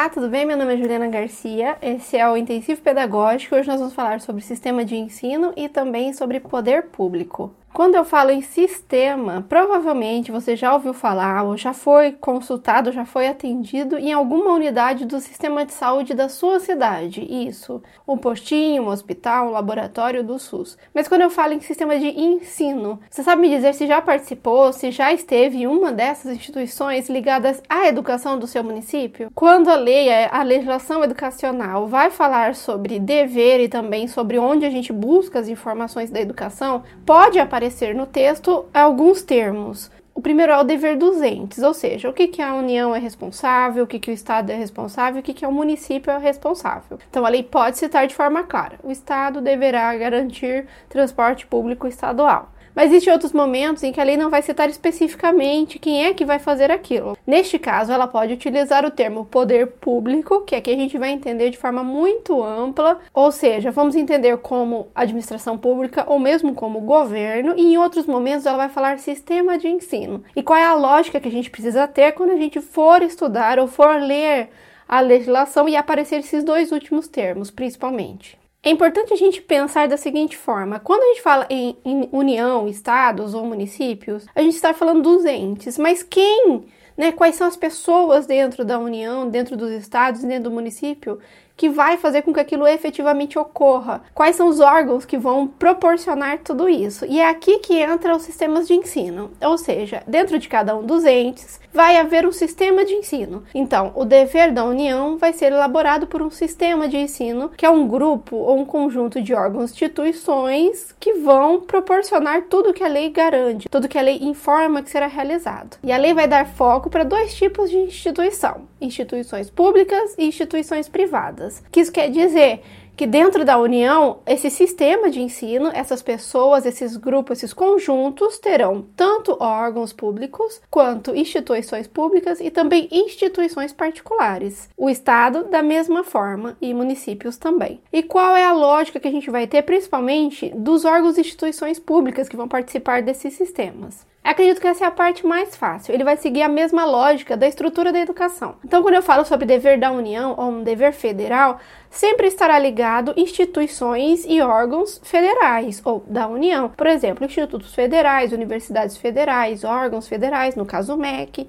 Olá, tudo bem? Meu nome é Juliana Garcia, esse é o Intensivo Pedagógico. Hoje nós vamos falar sobre sistema de ensino e também sobre poder público. Quando eu falo em sistema, provavelmente você já ouviu falar ou já foi consultado, já foi atendido em alguma unidade do sistema de saúde da sua cidade. Isso, um postinho, um hospital, um laboratório do SUS. Mas quando eu falo em sistema de ensino, você sabe me dizer se já participou, se já esteve em uma dessas instituições ligadas à educação do seu município? Quando a lei, a legislação educacional vai falar sobre dever e também sobre onde a gente busca as informações da educação, pode aparecer aparecer no texto alguns termos. O primeiro é o dever dos entes, ou seja, o que, que a União é responsável, o que, que o Estado é responsável, o que, que o município é responsável. Então, a lei pode citar de forma clara: o Estado deverá garantir transporte público estadual. Mas existem outros momentos em que a lei não vai citar especificamente quem é que vai fazer aquilo. Neste caso, ela pode utilizar o termo poder público, que aqui a gente vai entender de forma muito ampla, ou seja, vamos entender como administração pública ou mesmo como governo, e em outros momentos ela vai falar sistema de ensino. E qual é a lógica que a gente precisa ter quando a gente for estudar ou for ler a legislação e aparecer esses dois últimos termos, principalmente. É importante a gente pensar da seguinte forma: quando a gente fala em, em união, estados ou municípios, a gente está falando dos entes, mas quem, né, quais são as pessoas dentro da união, dentro dos estados dentro do município que vai fazer com que aquilo efetivamente ocorra? Quais são os órgãos que vão proporcionar tudo isso? E é aqui que entra os sistemas de ensino, ou seja, dentro de cada um dos entes vai haver um sistema de ensino. Então, o dever da União vai ser elaborado por um sistema de ensino, que é um grupo ou um conjunto de órgãos, instituições que vão proporcionar tudo que a lei garante, tudo que a lei informa que será realizado. E a lei vai dar foco para dois tipos de instituição: instituições públicas e instituições privadas crianças. O que isso quer dizer? que dentro da União, esse sistema de ensino, essas pessoas, esses grupos, esses conjuntos terão tanto órgãos públicos quanto instituições públicas e também instituições particulares. O Estado, da mesma forma, e municípios também. E qual é a lógica que a gente vai ter, principalmente, dos órgãos e instituições públicas que vão participar desses sistemas? Acredito que essa é a parte mais fácil. Ele vai seguir a mesma lógica da estrutura da educação. Então, quando eu falo sobre dever da União ou um dever federal, sempre estará ligado instituições e órgãos federais ou da União. Por exemplo, institutos federais, universidades federais, órgãos federais, no caso o MEC.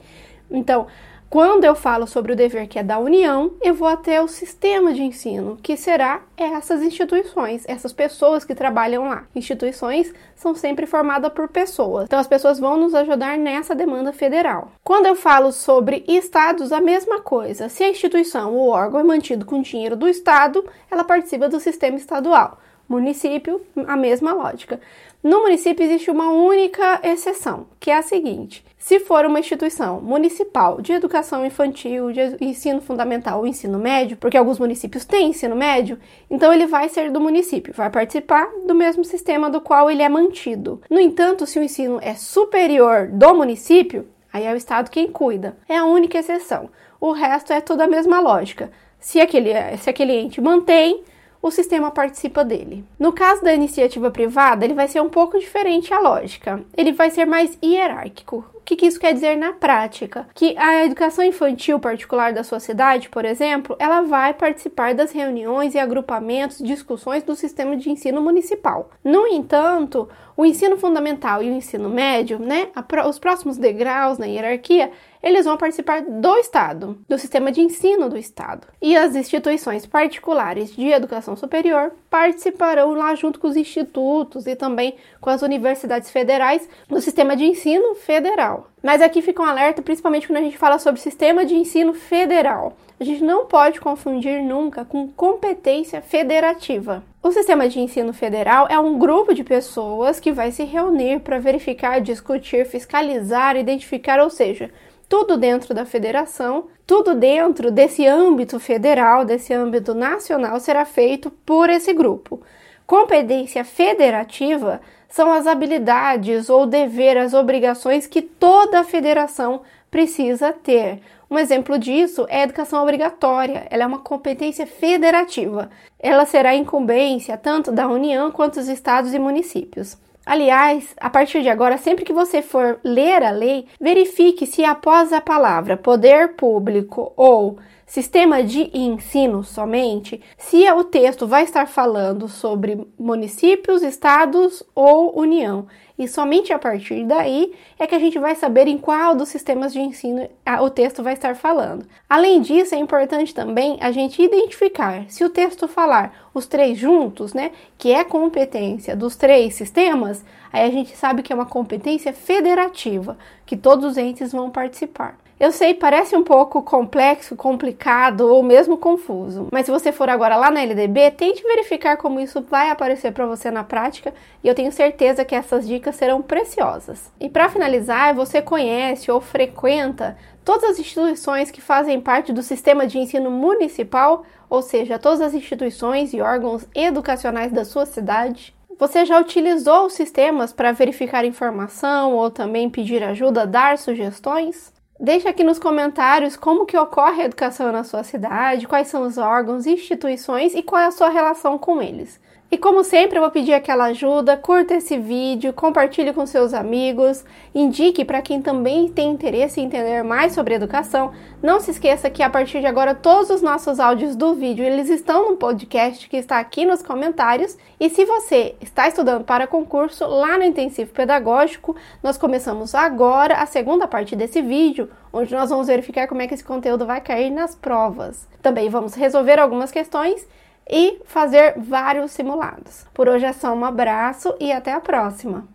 Então, quando eu falo sobre o dever que é da União, eu vou até o sistema de ensino, que será essas instituições, essas pessoas que trabalham lá. Instituições são sempre formadas por pessoas, então as pessoas vão nos ajudar nessa demanda federal. Quando eu falo sobre estados, a mesma coisa. Se a instituição ou órgão é mantido com dinheiro do estado, ela participa do sistema estadual. Município, a mesma lógica. No município existe uma única exceção, que é a seguinte: se for uma instituição municipal de educação infantil, de ensino fundamental ou ensino médio, porque alguns municípios têm ensino médio, então ele vai ser do município, vai participar do mesmo sistema do qual ele é mantido. No entanto, se o ensino é superior do município, aí é o estado quem cuida. É a única exceção. O resto é toda a mesma lógica. Se aquele, se aquele ente mantém, o sistema participa dele. No caso da iniciativa privada, ele vai ser um pouco diferente a lógica. Ele vai ser mais hierárquico. O que, que isso quer dizer na prática? Que a educação infantil particular da sua cidade, por exemplo, ela vai participar das reuniões e agrupamentos, discussões do sistema de ensino municipal. No entanto, o ensino fundamental e o ensino médio, né, os próximos degraus na hierarquia, eles vão participar do Estado, do sistema de ensino do Estado. E as instituições particulares de educação superior participarão lá junto com os institutos e também com as universidades federais do sistema de ensino federal. Mas aqui fica um alerta, principalmente quando a gente fala sobre sistema de ensino federal. A gente não pode confundir nunca com competência federativa. O sistema de ensino federal é um grupo de pessoas que vai se reunir para verificar, discutir, fiscalizar, identificar, ou seja, tudo dentro da federação, tudo dentro desse âmbito federal, desse âmbito nacional, será feito por esse grupo. Competência federativa são as habilidades ou dever, as obrigações que toda federação precisa ter. Um exemplo disso é a educação obrigatória. Ela é uma competência federativa. Ela será incumbência tanto da União quanto dos estados e municípios. Aliás, a partir de agora, sempre que você for ler a lei, verifique se após a palavra poder público ou sistema de ensino somente se o texto vai estar falando sobre municípios, estados ou União. E somente a partir daí é que a gente vai saber em qual dos sistemas de ensino o texto vai estar falando. Além disso, é importante também a gente identificar se o texto falar os três juntos, né, que é competência dos três sistemas, aí a gente sabe que é uma competência federativa, que todos os entes vão participar. Eu sei, parece um pouco complexo, complicado ou mesmo confuso, mas se você for agora lá na LDB, tente verificar como isso vai aparecer para você na prática e eu tenho certeza que essas dicas serão preciosas. E para finalizar, você conhece ou frequenta todas as instituições que fazem parte do sistema de ensino municipal, ou seja, todas as instituições e órgãos educacionais da sua cidade? Você já utilizou os sistemas para verificar informação ou também pedir ajuda, dar sugestões? Deixe aqui nos comentários como que ocorre a educação na sua cidade, quais são os órgãos, instituições e qual é a sua relação com eles. E como sempre, eu vou pedir aquela ajuda, curta esse vídeo, compartilhe com seus amigos, indique para quem também tem interesse em entender mais sobre educação. Não se esqueça que a partir de agora todos os nossos áudios do vídeo, eles estão no podcast que está aqui nos comentários. E se você está estudando para concurso, lá no intensivo pedagógico, nós começamos agora a segunda parte desse vídeo, onde nós vamos verificar como é que esse conteúdo vai cair nas provas. Também vamos resolver algumas questões e fazer vários simulados. Por hoje é só um abraço e até a próxima!